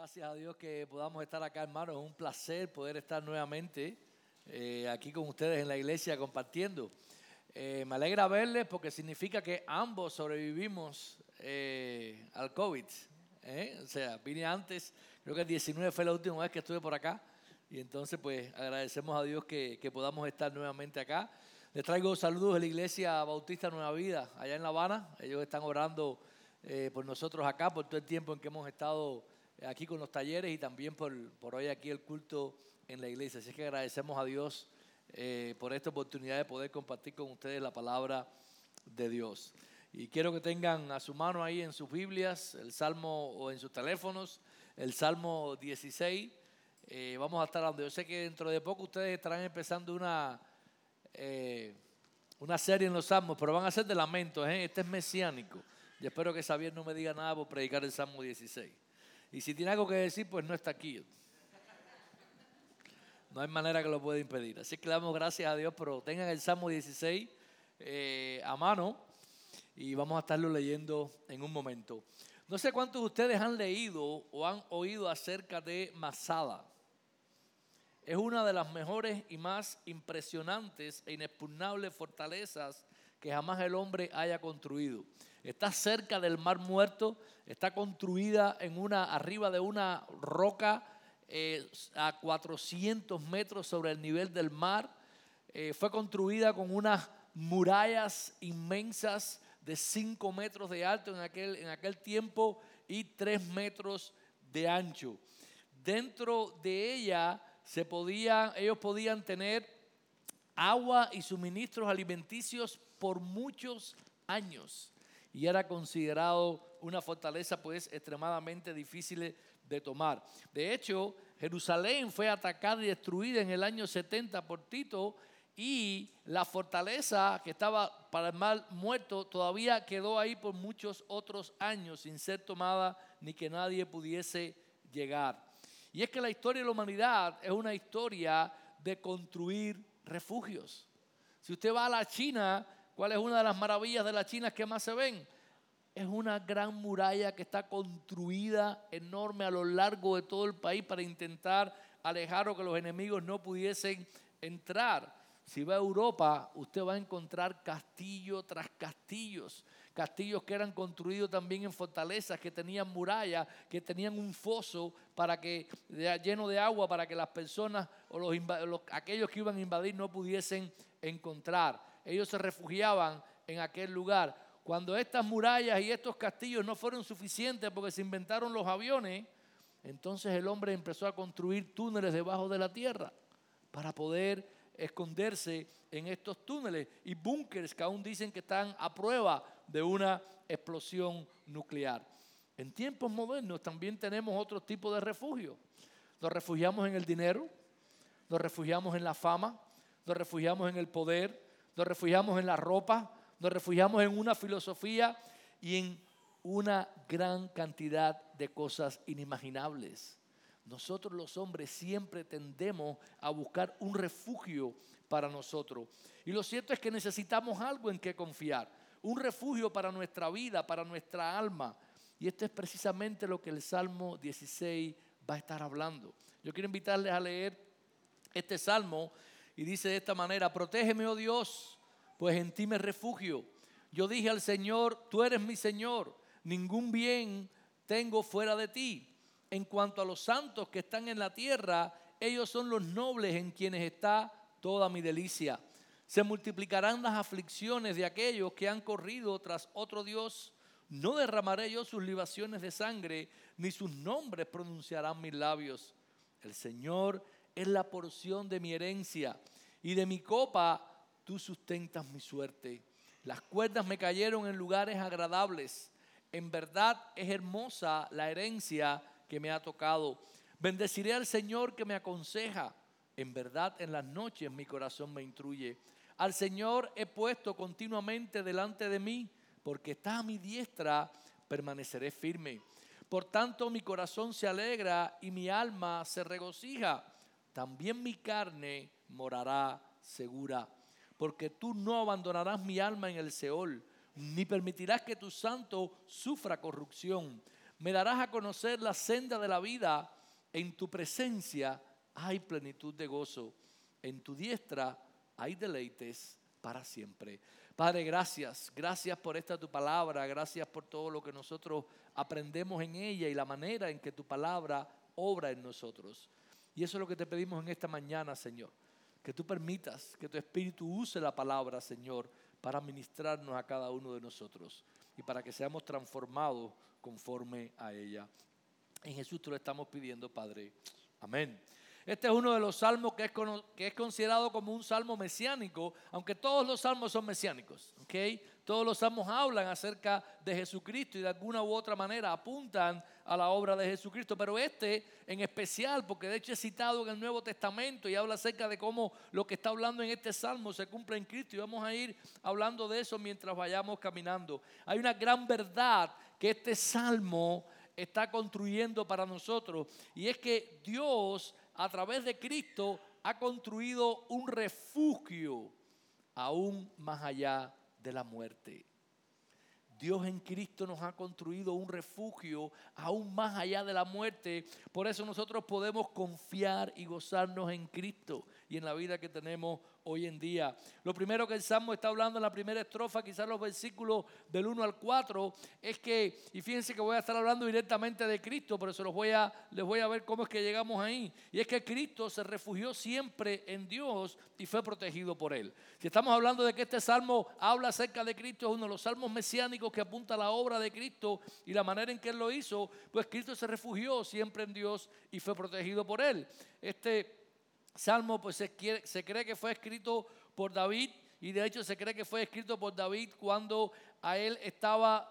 Gracias a Dios que podamos estar acá, hermanos. Es un placer poder estar nuevamente eh, aquí con ustedes en la iglesia compartiendo. Eh, me alegra verles porque significa que ambos sobrevivimos eh, al COVID. O sea, vine antes, creo que el 19 fue la última vez que estuve por acá. Y entonces, pues, agradecemos a Dios que, que podamos estar nuevamente acá. Les traigo saludos de la iglesia Bautista Nueva Vida, allá en La Habana. Ellos están orando por nosotros acá, por todo el tiempo en que hemos estado aquí con los talleres y también por, por hoy aquí el culto en la iglesia. Así que agradecemos a Dios eh, por esta oportunidad de poder compartir con ustedes la palabra de Dios. Y quiero que tengan a su mano ahí en sus Biblias, el Salmo o en sus teléfonos, el Salmo 16. Eh, vamos a estar hablando. Yo sé que dentro de poco ustedes estarán empezando una, eh, una serie en los Salmos, pero van a ser de lamentos. Este es mesiánico. Y espero que Xavier no me diga nada por predicar el Salmo 16. Y si tiene algo que decir, pues no está aquí. No hay manera que lo pueda impedir. Así que damos gracias a Dios, pero tengan el Salmo 16 eh, a mano y vamos a estarlo leyendo en un momento. No sé cuántos de ustedes han leído o han oído acerca de Masada. Es una de las mejores y más impresionantes e inexpugnables fortalezas que jamás el hombre haya construido. Está cerca del mar muerto, está construida en una, arriba de una roca eh, a 400 metros sobre el nivel del mar. Eh, fue construida con unas murallas inmensas de 5 metros de alto en aquel, en aquel tiempo y 3 metros de ancho. Dentro de ella se podía, ellos podían tener agua y suministros alimenticios por muchos años y era considerado una fortaleza pues extremadamente difícil de tomar. De hecho, Jerusalén fue atacada y destruida en el año 70 por Tito y la fortaleza que estaba para el mal muerto todavía quedó ahí por muchos otros años sin ser tomada ni que nadie pudiese llegar. Y es que la historia de la humanidad es una historia de construir refugios. Si usted va a la China, ¿cuál es una de las maravillas de la China que más se ven? Es una gran muralla que está construida enorme a lo largo de todo el país para intentar alejar o que los enemigos no pudiesen entrar. Si va a Europa, usted va a encontrar castillo tras castillos castillos que eran construidos también en fortalezas, que tenían murallas, que tenían un foso para que, lleno de agua para que las personas o los, aquellos que iban a invadir no pudiesen encontrar. Ellos se refugiaban en aquel lugar. Cuando estas murallas y estos castillos no fueron suficientes porque se inventaron los aviones, entonces el hombre empezó a construir túneles debajo de la tierra para poder esconderse en estos túneles y búnkers que aún dicen que están a prueba de una explosión nuclear. En tiempos modernos también tenemos otro tipo de refugio. Nos refugiamos en el dinero, nos refugiamos en la fama, nos refugiamos en el poder, nos refugiamos en la ropa, nos refugiamos en una filosofía y en una gran cantidad de cosas inimaginables. Nosotros los hombres siempre tendemos a buscar un refugio para nosotros. Y lo cierto es que necesitamos algo en que confiar un refugio para nuestra vida, para nuestra alma. Y esto es precisamente lo que el Salmo 16 va a estar hablando. Yo quiero invitarles a leer este salmo y dice de esta manera, protégeme, oh Dios, pues en ti me refugio. Yo dije al Señor, tú eres mi Señor, ningún bien tengo fuera de ti. En cuanto a los santos que están en la tierra, ellos son los nobles en quienes está toda mi delicia. Se multiplicarán las aflicciones de aquellos que han corrido tras otro Dios. No derramaré yo sus libaciones de sangre, ni sus nombres pronunciarán mis labios. El Señor es la porción de mi herencia, y de mi copa tú sustentas mi suerte. Las cuerdas me cayeron en lugares agradables. En verdad es hermosa la herencia que me ha tocado. Bendeciré al Señor que me aconseja. En verdad en las noches mi corazón me instruye. Al Señor he puesto continuamente delante de mí, porque está a mi diestra, permaneceré firme. Por tanto, mi corazón se alegra y mi alma se regocija. También mi carne morará segura, porque tú no abandonarás mi alma en el Seol, ni permitirás que tu santo sufra corrupción. Me darás a conocer la senda de la vida. En tu presencia hay plenitud de gozo. En tu diestra hay deleites para siempre. Padre, gracias. Gracias por esta tu palabra. Gracias por todo lo que nosotros aprendemos en ella y la manera en que tu palabra obra en nosotros. Y eso es lo que te pedimos en esta mañana, Señor. Que tú permitas que tu Espíritu use la palabra, Señor, para ministrarnos a cada uno de nosotros y para que seamos transformados conforme a ella. En Jesús te lo estamos pidiendo, Padre. Amén. Este es uno de los salmos que es, considerado como un salmo mesiánico, aunque todos los salmos son mesiánicos. ¿okay? Todos los salmos hablan acerca de Jesucristo y de alguna u otra manera apuntan a la obra de Jesucristo. Pero este en especial, porque de hecho es citado en el Nuevo Testamento y habla acerca de cómo lo que está hablando en este salmo se cumple en Cristo. Y vamos a ir hablando de eso mientras vayamos caminando. Hay una gran verdad que este salmo está construyendo para nosotros. Y es que Dios a través de Cristo ha construido un refugio aún más allá de la muerte. Dios en Cristo nos ha construido un refugio aún más allá de la muerte. Por eso nosotros podemos confiar y gozarnos en Cristo y en la vida que tenemos hoy en día. Lo primero que el Salmo está hablando en la primera estrofa, quizás los versículos del 1 al 4, es que, y fíjense que voy a estar hablando directamente de Cristo, pero se los voy a, les voy a ver cómo es que llegamos ahí. Y es que Cristo se refugió siempre en Dios y fue protegido por Él. Si estamos hablando de que este Salmo habla acerca de Cristo, es uno de los salmos mesiánicos que apunta a la obra de Cristo y la manera en que Él lo hizo, pues Cristo se refugió siempre en Dios y fue protegido por Él. Este Salmo pues se, cree que fue escrito por David y de hecho se cree que fue escrito por David cuando a él estaba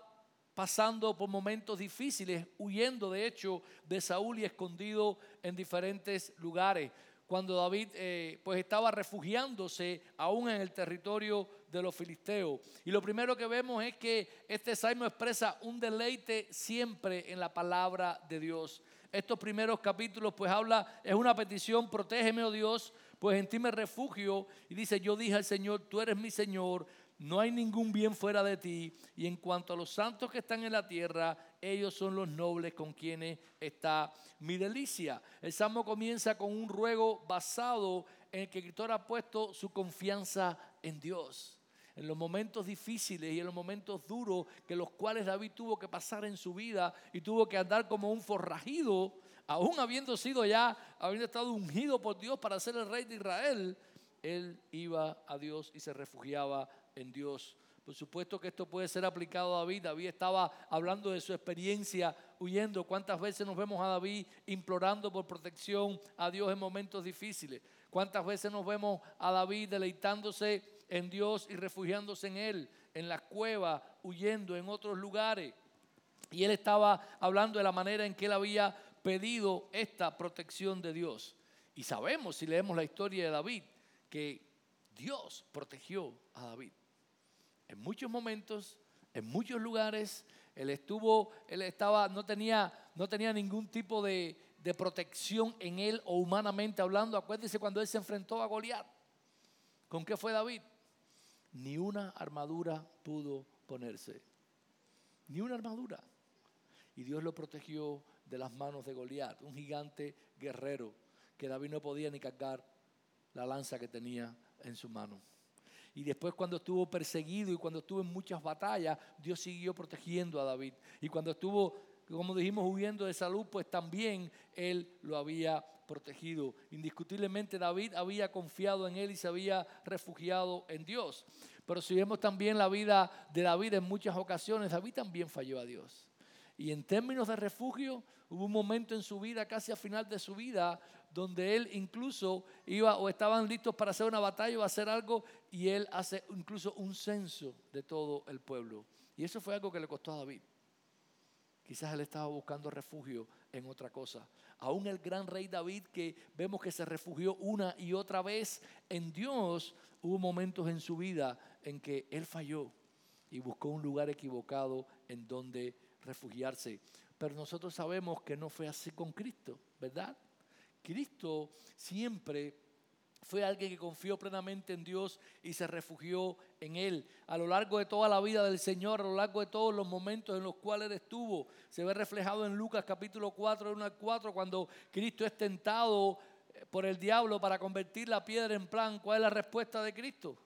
pasando por momentos difíciles, huyendo de hecho de Saúl y escondido en diferentes lugares. Cuando David eh, pues estaba refugiándose aún en el territorio de los filisteos. Y lo primero que vemos es que este salmo expresa un deleite siempre en la palabra de Dios estos primeros capítulos, pues habla, es una petición, protégeme, oh Dios, pues en ti me refugio. Y dice, yo dije al Señor, tú eres mi Señor, no hay ningún bien fuera de ti. Y en cuanto a los santos que están en la tierra, ellos son los nobles con quienes está mi delicia. El salmo comienza con un ruego basado en el que el escritor ha puesto su confianza en Dios en los momentos difíciles y en los momentos duros que los cuales David tuvo que pasar en su vida y tuvo que andar como un forrajido, aún habiendo sido ya, habiendo estado ungido por Dios para ser el rey de Israel, él iba a Dios y se refugiaba en Dios. Por supuesto que esto puede ser aplicado a David. David estaba hablando de su experiencia huyendo. ¿Cuántas veces nos vemos a David implorando por protección a Dios en momentos difíciles? ¿Cuántas veces nos vemos a David deleitándose en Dios y refugiándose en Él, en la cueva, huyendo en otros lugares. Y él estaba hablando de la manera en que él había pedido esta protección de Dios. Y sabemos, si leemos la historia de David, que Dios protegió a David. En muchos momentos, en muchos lugares, él estuvo, él estaba, no tenía, no tenía ningún tipo de, de protección en él o humanamente hablando. Acuérdense cuando él se enfrentó a Goliat. ¿Con qué fue David? Ni una armadura pudo ponerse. Ni una armadura. Y Dios lo protegió de las manos de Goliat, un gigante guerrero que David no podía ni cargar la lanza que tenía en su mano. Y después cuando estuvo perseguido y cuando estuvo en muchas batallas, Dios siguió protegiendo a David. Y cuando estuvo, como dijimos, huyendo de salud, pues también Él lo había protegido. Indiscutiblemente David había confiado en él y se había refugiado en Dios. Pero si vemos también la vida de David en muchas ocasiones, David también falló a Dios. Y en términos de refugio, hubo un momento en su vida, casi al final de su vida, donde él incluso iba o estaban listos para hacer una batalla o hacer algo, y él hace incluso un censo de todo el pueblo. Y eso fue algo que le costó a David. Quizás él estaba buscando refugio en otra cosa. Aún el gran rey David que vemos que se refugió una y otra vez en Dios, hubo momentos en su vida en que él falló y buscó un lugar equivocado en donde refugiarse. Pero nosotros sabemos que no fue así con Cristo, ¿verdad? Cristo siempre fue alguien que confió plenamente en Dios y se refugió en Él. A lo largo de toda la vida del Señor, a lo largo de todos los momentos en los cuales estuvo, se ve reflejado en Lucas capítulo 4, 1 al 4, cuando Cristo es tentado eh, por el diablo para convertir la piedra en plan. ¿Cuál es la respuesta de Cristo?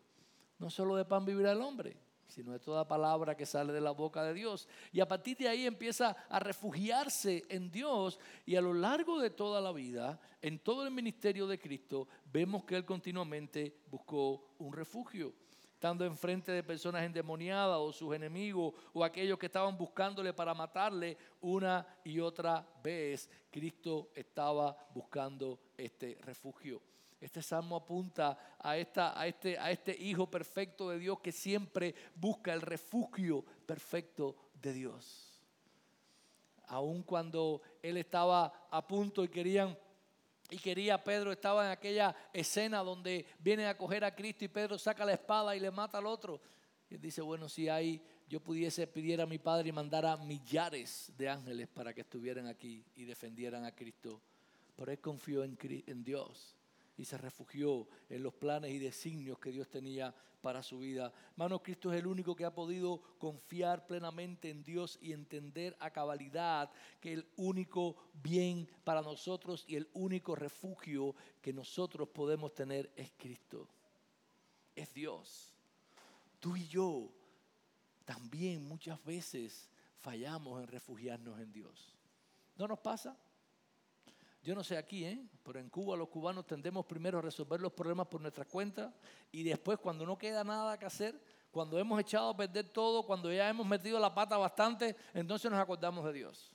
No solo de pan vivirá el hombre, sino de toda palabra que sale de la boca de Dios. Y a partir de ahí empieza a refugiarse en Dios y a lo largo de toda la vida, en todo el ministerio de Cristo, vemos que Él continuamente buscó un refugio. Estando enfrente de personas endemoniadas o sus enemigos o aquellos que estaban buscándole para matarle una y otra vez, Cristo estaba buscando este refugio. Este salmo apunta este, a este Hijo perfecto de Dios que siempre busca el refugio perfecto de Dios. Aun cuando él estaba a punto y querían y quería Pedro estaba en aquella escena donde viene a coger a Cristo y Pedro saca la espada y le mata al otro. Y dice, bueno, si hay, yo pudiese pedir a mi Padre y mandara millares de ángeles para que estuvieran aquí y defendieran a Cristo. Pero él confió en Dios y se refugió en los planes y designios que Dios tenía para su vida. Hermano, Cristo es el único que ha podido confiar plenamente en Dios y entender a cabalidad que el único bien para nosotros y el único refugio que nosotros podemos tener es Cristo. Es Dios. Tú y yo también muchas veces fallamos en refugiarnos en Dios. ¿No nos pasa? Yo no sé aquí, ¿eh? pero en Cuba los cubanos tendemos primero a resolver los problemas por nuestra cuenta y después cuando no queda nada que hacer, cuando hemos echado a perder todo, cuando ya hemos metido la pata bastante, entonces nos acordamos de Dios.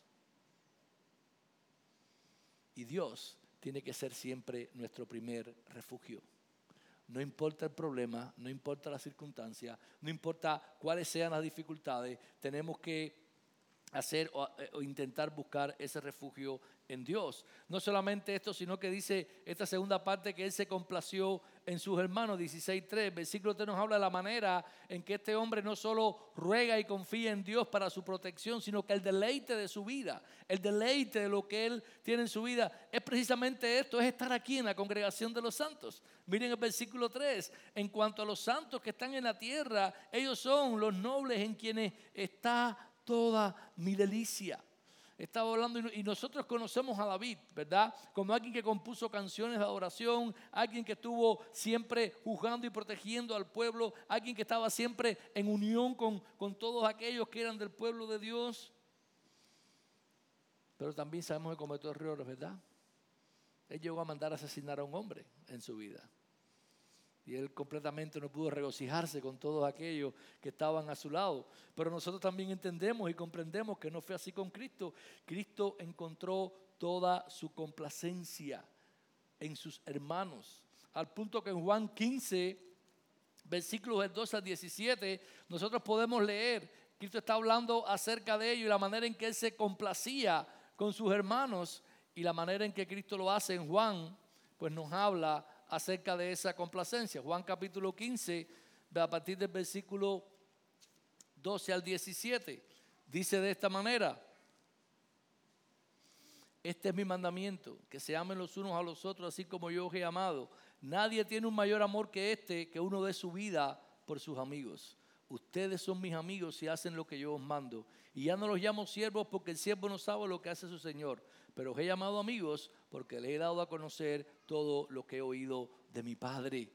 Y Dios tiene que ser siempre nuestro primer refugio. No importa el problema, no importa la circunstancia, no importa cuáles sean las dificultades, tenemos que hacer o, eh, o, intentar buscar ese refugio en Dios. No solamente esto, sino que dice esta segunda parte que Él se complació en sus hermanos, 16.3. Versículo 3 nos habla de la manera en que este hombre no solo ruega y confía en Dios para su protección, sino que el deleite de su vida, el deleite de lo que Él tiene en su vida, es precisamente esto, es estar aquí en la congregación de los santos. Miren el versículo 3, en cuanto a los santos que están en la tierra, ellos son los nobles en quienes está toda mi delicia estaba hablando y nosotros conocemos a David, ¿verdad? Como alguien que compuso canciones de adoración, alguien que estuvo siempre juzgando y protegiendo al pueblo, alguien que estaba siempre en unión con, con todos aquellos que eran del pueblo de Dios. Pero también sabemos que cometió errores, ¿verdad? Él llegó a mandar a asesinar a un hombre en su vida y él completamente no pudo regocijarse con todos aquellos que estaban a su lado. Pero nosotros también entendemos y comprendemos que no fue así con Cristo. Cristo encontró toda su complacencia en sus hermanos, al punto que en Juan 15, versículos del 2 al 17, nosotros podemos leer, Cristo está hablando acerca de ello y la manera en que él se complacía con sus hermanos y la manera en que Cristo lo hace en Juan, pues nos habla acerca de esa complacencia. Juan capítulo 15, a partir del versículo 12 al 17, dice de esta manera, este es mi mandamiento, que se amen los unos a los otros así como yo os he amado. Nadie tiene un mayor amor que este, que uno dé su vida por sus amigos. Ustedes son mis amigos y hacen lo que yo os mando. Y ya no los llamo siervos porque el siervo no sabe lo que hace su Señor, pero os he llamado amigos porque les he dado a conocer todo lo que he oído de mi Padre.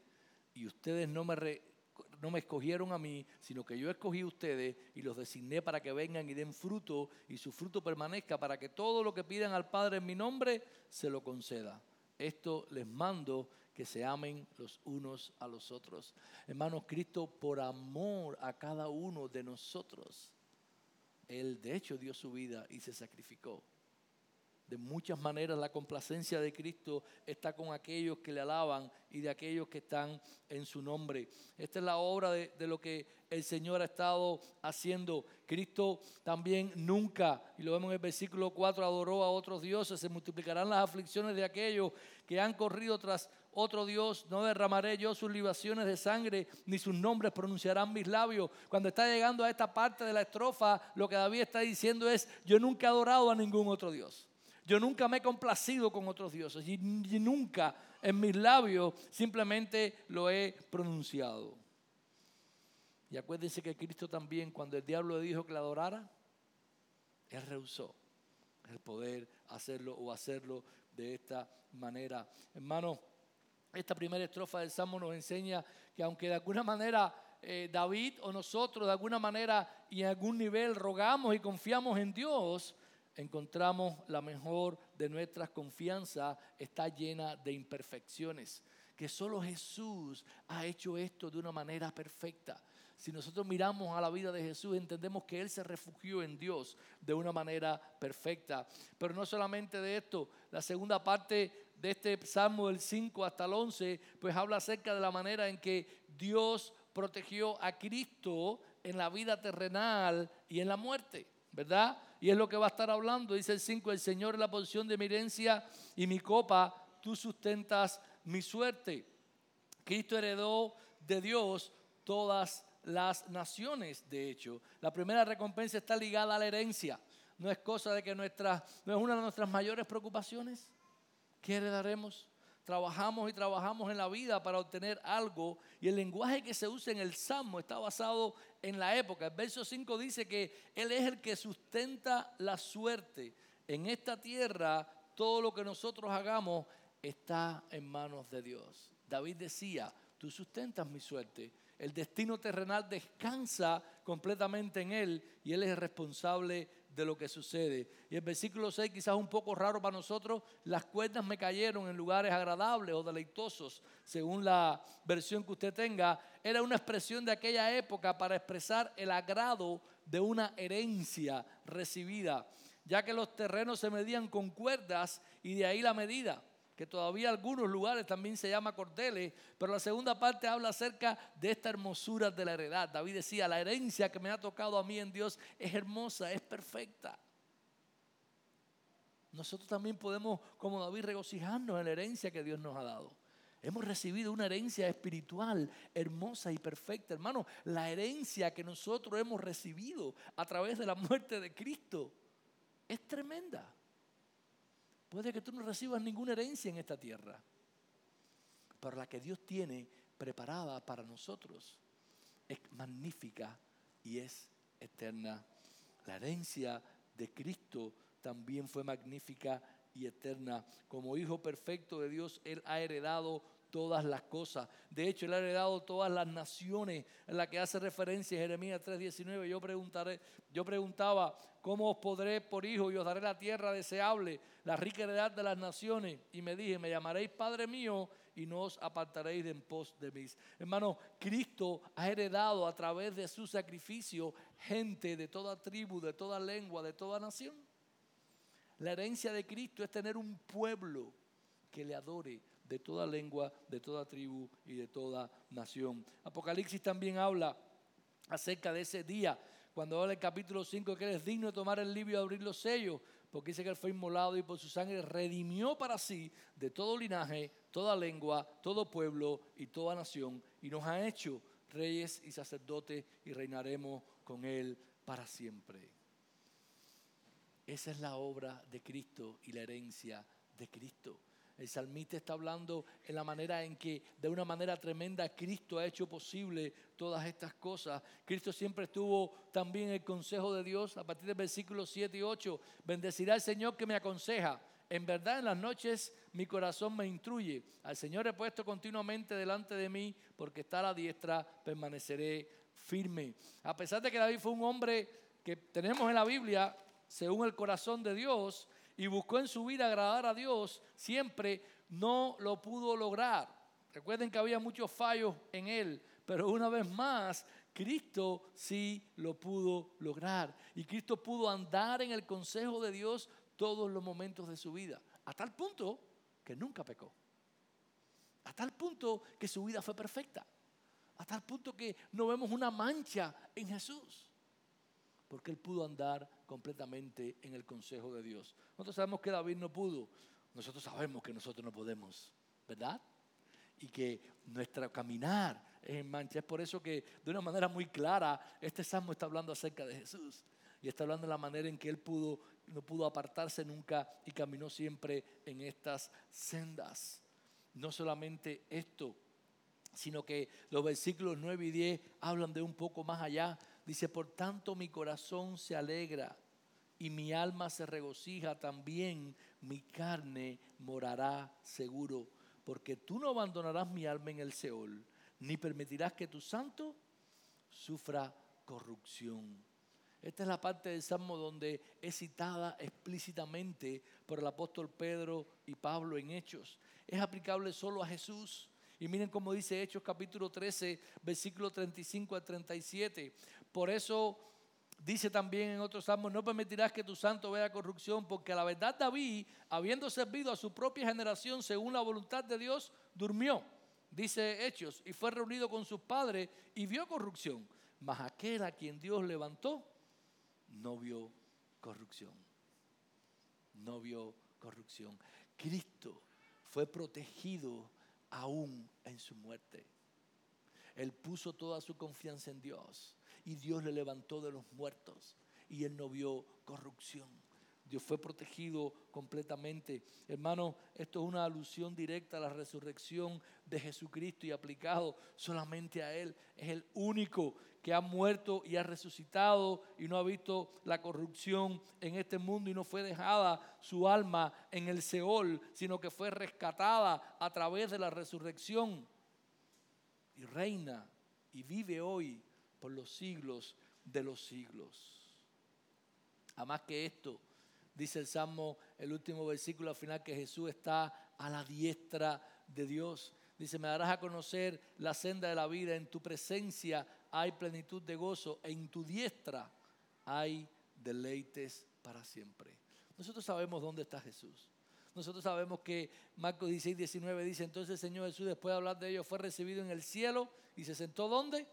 Y ustedes no me, no me escogieron a mí, sino que yo escogí a ustedes y los designé para que vengan y den fruto y su fruto permanezca, para que todo lo que pidan al Padre en mi nombre se lo conceda. Esto les mando que se amen los unos a los otros. Hermanos, Cristo por amor a cada uno de nosotros, Él de hecho dio su vida y se sacrificó de muchas maneras la complacencia de Cristo está con aquellos que le alaban y de aquellos que están en su nombre. Esta es la obra de, lo que el Señor ha estado haciendo. Cristo también nunca, y lo vemos en el versículo 4, adoró a otros dioses. Se multiplicarán las aflicciones de aquellos que han corrido tras otro Dios, no derramaré yo sus libaciones de sangre, ni sus nombres pronunciarán mis labios. Cuando está llegando a esta parte de la estrofa, lo que David está diciendo es, yo nunca he adorado a ningún otro Dios. Yo nunca me he complacido con otros dioses y, nunca en mis labios simplemente lo he pronunciado. Y acuérdense que Cristo también, cuando el diablo le dijo que le adorara, él rehusó el poder hacerlo o hacerlo de esta manera. Hermano, esta primera estrofa del Salmo nos enseña que aunque de alguna manera eh, David o nosotros de alguna manera y en algún nivel rogamos y confiamos en Dios, encontramos la mejor de nuestras confianzas está llena de imperfecciones. Que solo Jesús ha hecho esto de una manera perfecta. Si nosotros miramos a la vida de Jesús, entendemos que Él se refugió en Dios de una manera perfecta. Pero no solamente de esto, la segunda parte de este Salmo del 5 hasta el 11, pues habla acerca de la manera en que Dios protegió a Cristo en la vida terrenal y en la muerte, ¿verdad? Y es lo que va a estar hablando. Dice el 5, el Señor es la posición de mi herencia y mi copa, tú sustentas mi suerte. Cristo heredó de Dios todas las naciones, de hecho. La primera recompensa está ligada a la herencia. No es cosa de que nuestra, no es una de nuestras mayores preocupaciones. ¿Qué heredaremos? Trabajamos y trabajamos en la vida para obtener algo y el lenguaje que se usa en el Salmo está basado en la época. El verso 5 dice que Él es el que sustenta la suerte. En esta tierra todo lo que nosotros hagamos está en manos de Dios. David decía, tú sustentas mi suerte. El destino terrenal descansa completamente en Él y Él es el responsable de lo que sucede. Y el versículo 6, quizás un poco raro para nosotros, las cuerdas me cayeron en lugares agradables o deleitosos, según la versión que usted tenga, era una expresión de aquella época para expresar el agrado de una herencia recibida, ya que los terrenos se medían con cuerdas y de ahí la medida que todavía algunos lugares también se llama cordeles, pero la segunda parte habla acerca de esta hermosura de la heredad. David decía, la herencia que me ha tocado a mí en Dios es hermosa, es perfecta. Nosotros también podemos, como David, regocijarnos en la herencia que Dios nos ha dado. Hemos recibido una herencia espiritual hermosa y perfecta. Hermano, la herencia que nosotros hemos recibido a través de la muerte de Cristo es tremenda. Puede que tú no recibas ninguna herencia en esta tierra, pero la que Dios tiene preparada para nosotros es magnífica y es eterna. La herencia de Cristo también fue magnífica y eterna. Como Hijo perfecto de Dios, Él ha heredado todas las cosas. De hecho, Él ha heredado todas las naciones en las que hace referencia Jeremías 3:19. Yo, preguntaré, yo preguntaba, ¿cómo os podré por hijo y os daré la tierra deseable, la rica heredad de las naciones? Y me dije, me llamaréis Padre mío y no os apartaréis de pos de mí. Hermano, Cristo ha heredado a través de su sacrificio gente de toda tribu, de toda lengua, de toda nación. La herencia de Cristo es tener un pueblo que le adore, de toda lengua, de toda tribu y de toda nación. Apocalipsis también habla acerca de ese día, cuando habla el capítulo 5 que él es digno de tomar el libro y abrir los sellos, porque dice que él fue inmolado y por su sangre redimió para sí de todo linaje, toda lengua, todo pueblo y toda nación, y nos ha hecho reyes y sacerdotes y reinaremos con él para siempre. Esa es la obra de Cristo y la herencia de Cristo. El salmista está hablando en la manera en que de una manera tremenda Cristo ha hecho posible todas estas cosas. Cristo siempre estuvo también en el consejo de Dios a partir del versículo 7 y 8. Bendecirá al Señor que me aconseja. En verdad en las noches mi corazón me instruye. Al Señor he puesto continuamente delante de mí porque está a la diestra, permaneceré firme. A pesar de que David fue un hombre que tenemos en la Biblia, según el corazón de Dios, y buscó en su vida agradar a Dios, siempre no lo pudo lograr. Recuerden que había muchos fallos en él, pero una vez más, Cristo sí lo pudo lograr. Y Cristo pudo andar en el consejo de Dios todos los momentos de su vida, a tal punto que nunca pecó. A tal punto que su vida fue perfecta. A tal punto que no vemos una mancha en Jesús. Porque él pudo andar completamente en el consejo de Dios. Nosotros sabemos que David no pudo, nosotros sabemos que nosotros no podemos, ¿verdad? Y que nuestra caminar es en mancha. Es por eso que de una manera muy clara este salmo está hablando acerca de Jesús. y está hablando de la manera en que él pudo, no pudo apartarse nunca y caminó siempre en estas sendas. No solamente esto, sino que los versículos 9 y 10 hablan de un poco más allá. Dice, por tanto mi corazón se alegra y mi alma se regocija también, mi carne morará seguro, porque tú no abandonarás mi alma en el Seol, ni permitirás que tu santo sufra corrupción. Esta es la parte del Salmo donde es citada explícitamente por el apóstol Pedro y Pablo en Hechos. Es aplicable solo a Jesús. Y miren cómo dice Hechos capítulo 13, versículo 35 a 37. Por eso dice también en otros salmos, no permitirás que tu santo vea corrupción, porque la verdad David, habiendo servido a su propia generación según la voluntad de Dios, durmió, dice Hechos, y fue reunido con sus padres y vio corrupción. Mas aquel a quien Dios levantó, no vio corrupción. No vio corrupción. Cristo fue protegido aún en su muerte. Él puso toda su confianza en Dios y Dios le levantó de los muertos y él no vio corrupción. Dios fue protegido completamente. Hermano, esto es una alusión directa a la resurrección de Jesucristo y aplicado solamente a Él. Es el único que ha muerto y ha resucitado y no ha visto la corrupción en este mundo y no fue dejada su alma en el Seol, sino que fue rescatada a través de la resurrección y reina y vive hoy por los siglos de los siglos. Además que esto, dice el Salmo, el último versículo al final, que Jesús está a la diestra de Dios. Dice, me darás a conocer la senda de la vida, en tu presencia hay plenitud de gozo, en tu diestra hay deleites para siempre. Nosotros sabemos dónde está Jesús. Nosotros sabemos que Marcos 16, 19 dice, entonces el Señor Jesús después de hablar de ello fue recibido en el cielo y se sentó ¿dónde?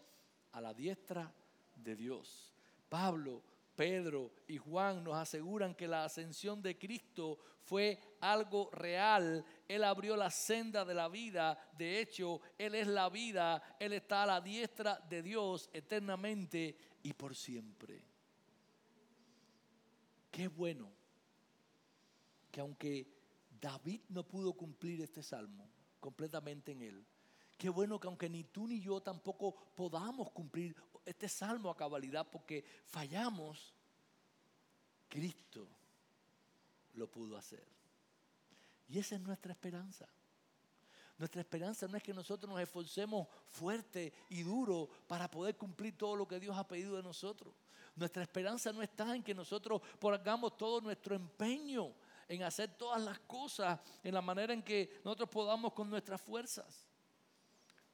A la diestra de Dios. Pablo Pedro y Juan nos aseguran que la ascensión de Cristo fue algo real. Él abrió la senda de la vida. De hecho, Él es la vida. Él está a la diestra de Dios eternamente y por siempre. Qué bueno que aunque David no pudo cumplir este salmo completamente en él, qué bueno que aunque ni tú ni yo tampoco podamos cumplir este salmo a cabalidad porque fallamos, Cristo lo pudo hacer. Y esa es nuestra esperanza. Nuestra esperanza no es que nosotros nos esforcemos fuerte y duro para poder cumplir todo lo que Dios ha pedido de nosotros. Nuestra esperanza no está en que nosotros pongamos todo nuestro empeño en hacer todas las cosas en la manera en que nosotros podamos con nuestras fuerzas.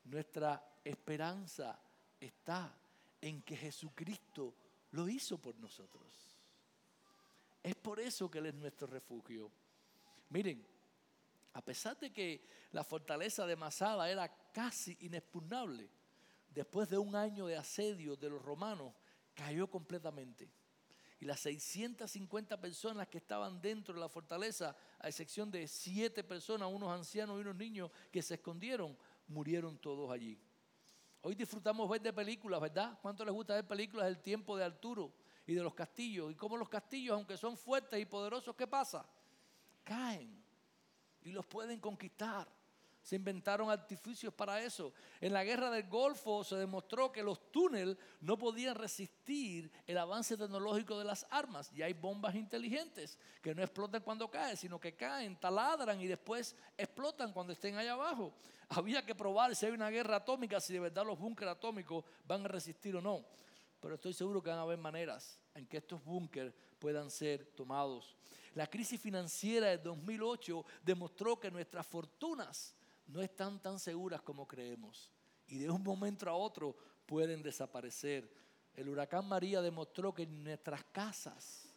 Nuestra esperanza está en que Jesucristo lo hizo por nosotros. Es por eso que Él es nuestro refugio. Miren, a pesar de que la fortaleza de Masada era casi inexpugnable, después de un año de asedio de los romanos, cayó completamente. Y las 650 personas que estaban dentro de la fortaleza, a excepción de siete personas, unos ancianos y unos niños que se escondieron, murieron todos allí. Hoy disfrutamos ver de películas, ¿verdad? ¿Cuánto les gusta ver películas del tiempo de Arturo y de los castillos? Y cómo los castillos, aunque son fuertes y poderosos, ¿qué pasa? Caen y los pueden conquistar. Se inventaron artificios para eso. En la guerra del Golfo se demostró que los túneles no podían resistir el avance tecnológico de las armas. Y hay bombas inteligentes que no explotan cuando caen, sino que caen, taladran y después explotan cuando estén allá abajo. Había que probar si hay una guerra atómica, si de verdad los búnkeres atómicos van a resistir o no. Pero estoy seguro que van a haber maneras en que estos búnkeres puedan ser tomados. La crisis financiera del 2008 demostró que nuestras fortunas no están tan seguras como creemos y de un momento a otro pueden desaparecer. El huracán María demostró que nuestras casas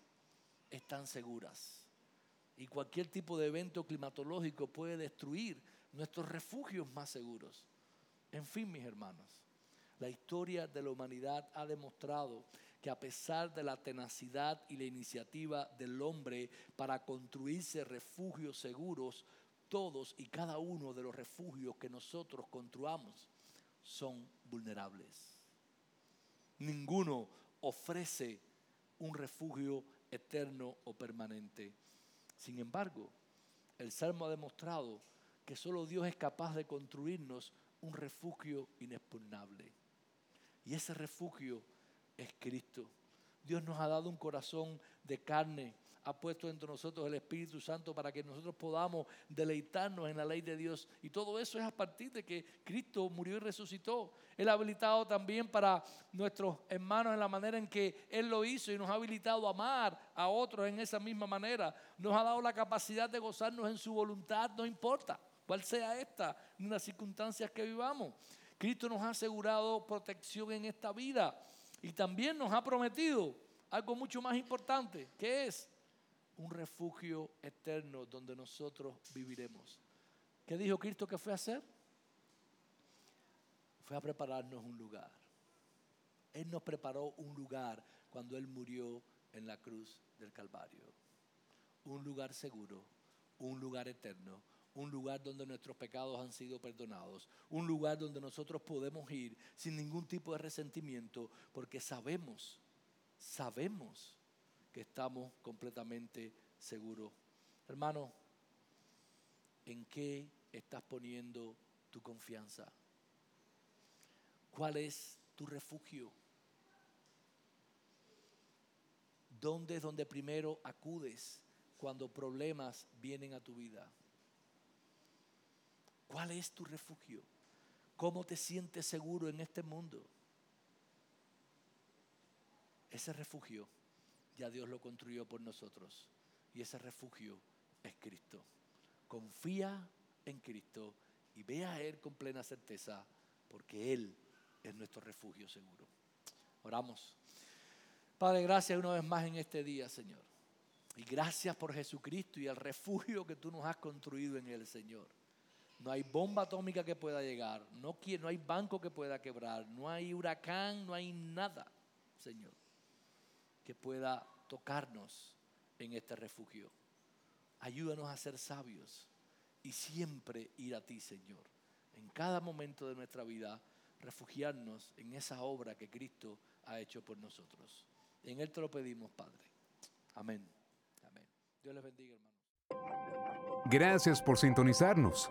están seguras y cualquier tipo de evento climatológico puede destruir nuestros refugios más seguros. En fin, mis hermanos, la historia de la humanidad ha demostrado que a pesar de la tenacidad y la iniciativa del hombre para construirse refugios seguros, todos y cada uno de los refugios que nosotros construamos son vulnerables. Ninguno ofrece un refugio eterno o permanente. Sin embargo, el Salmo ha demostrado que solo Dios es capaz de construirnos un refugio inexpugnable. Y ese refugio es Cristo. Dios nos ha dado un corazón de carne, ha puesto entre nosotros el Espíritu Santo para que nosotros podamos deleitarnos en la ley de Dios. Y todo eso es a partir de que Cristo murió y resucitó. Él ha habilitado también para nuestros hermanos en la manera en que Él lo hizo y nos ha habilitado a amar a otros en esa misma manera. Nos ha dado la capacidad de gozarnos en su voluntad, no importa cuál sea esta, ni las circunstancias que vivamos. Cristo nos ha asegurado protección en esta vida y también nos ha prometido algo mucho más importante, que es un refugio eterno donde nosotros viviremos. ¿Qué dijo Cristo que fue a hacer? Fue a prepararnos un lugar. Él nos preparó un lugar cuando Él murió en la cruz del Calvario. Un lugar seguro, un lugar eterno, un lugar donde nuestros pecados han sido perdonados, un lugar donde nosotros podemos ir sin ningún tipo de resentimiento, porque sabemos, sabemos que estamos completamente seguros. Hermano, ¿en qué estás poniendo tu confianza? ¿Cuál es tu refugio? ¿Dónde es donde primero acudes cuando problemas vienen a tu vida? ¿Cuál es tu refugio? ¿Cómo te sientes seguro en este mundo? Ese refugio ya Dios lo construyó por nosotros. Y ese refugio es Cristo. Confía en Cristo y ve a Él con plena certeza, porque Él es nuestro refugio seguro. Oramos. Padre, gracias una vez más en este día, Señor. Y gracias por Jesucristo y el refugio que tú nos has construido en Él, Señor. No hay bomba atómica que pueda llegar, no, no hay banco que pueda quebrar, no hay huracán, no hay nada, Señor que pueda tocarnos en este refugio. Ayúdanos a ser sabios y siempre ir a ti, Señor. En cada momento de nuestra vida, refugiarnos en esa obra que Cristo ha hecho por nosotros. En Él te lo pedimos, Padre. Amén. Amén. Dios les bendiga, hermanos. Gracias por sintonizarnos.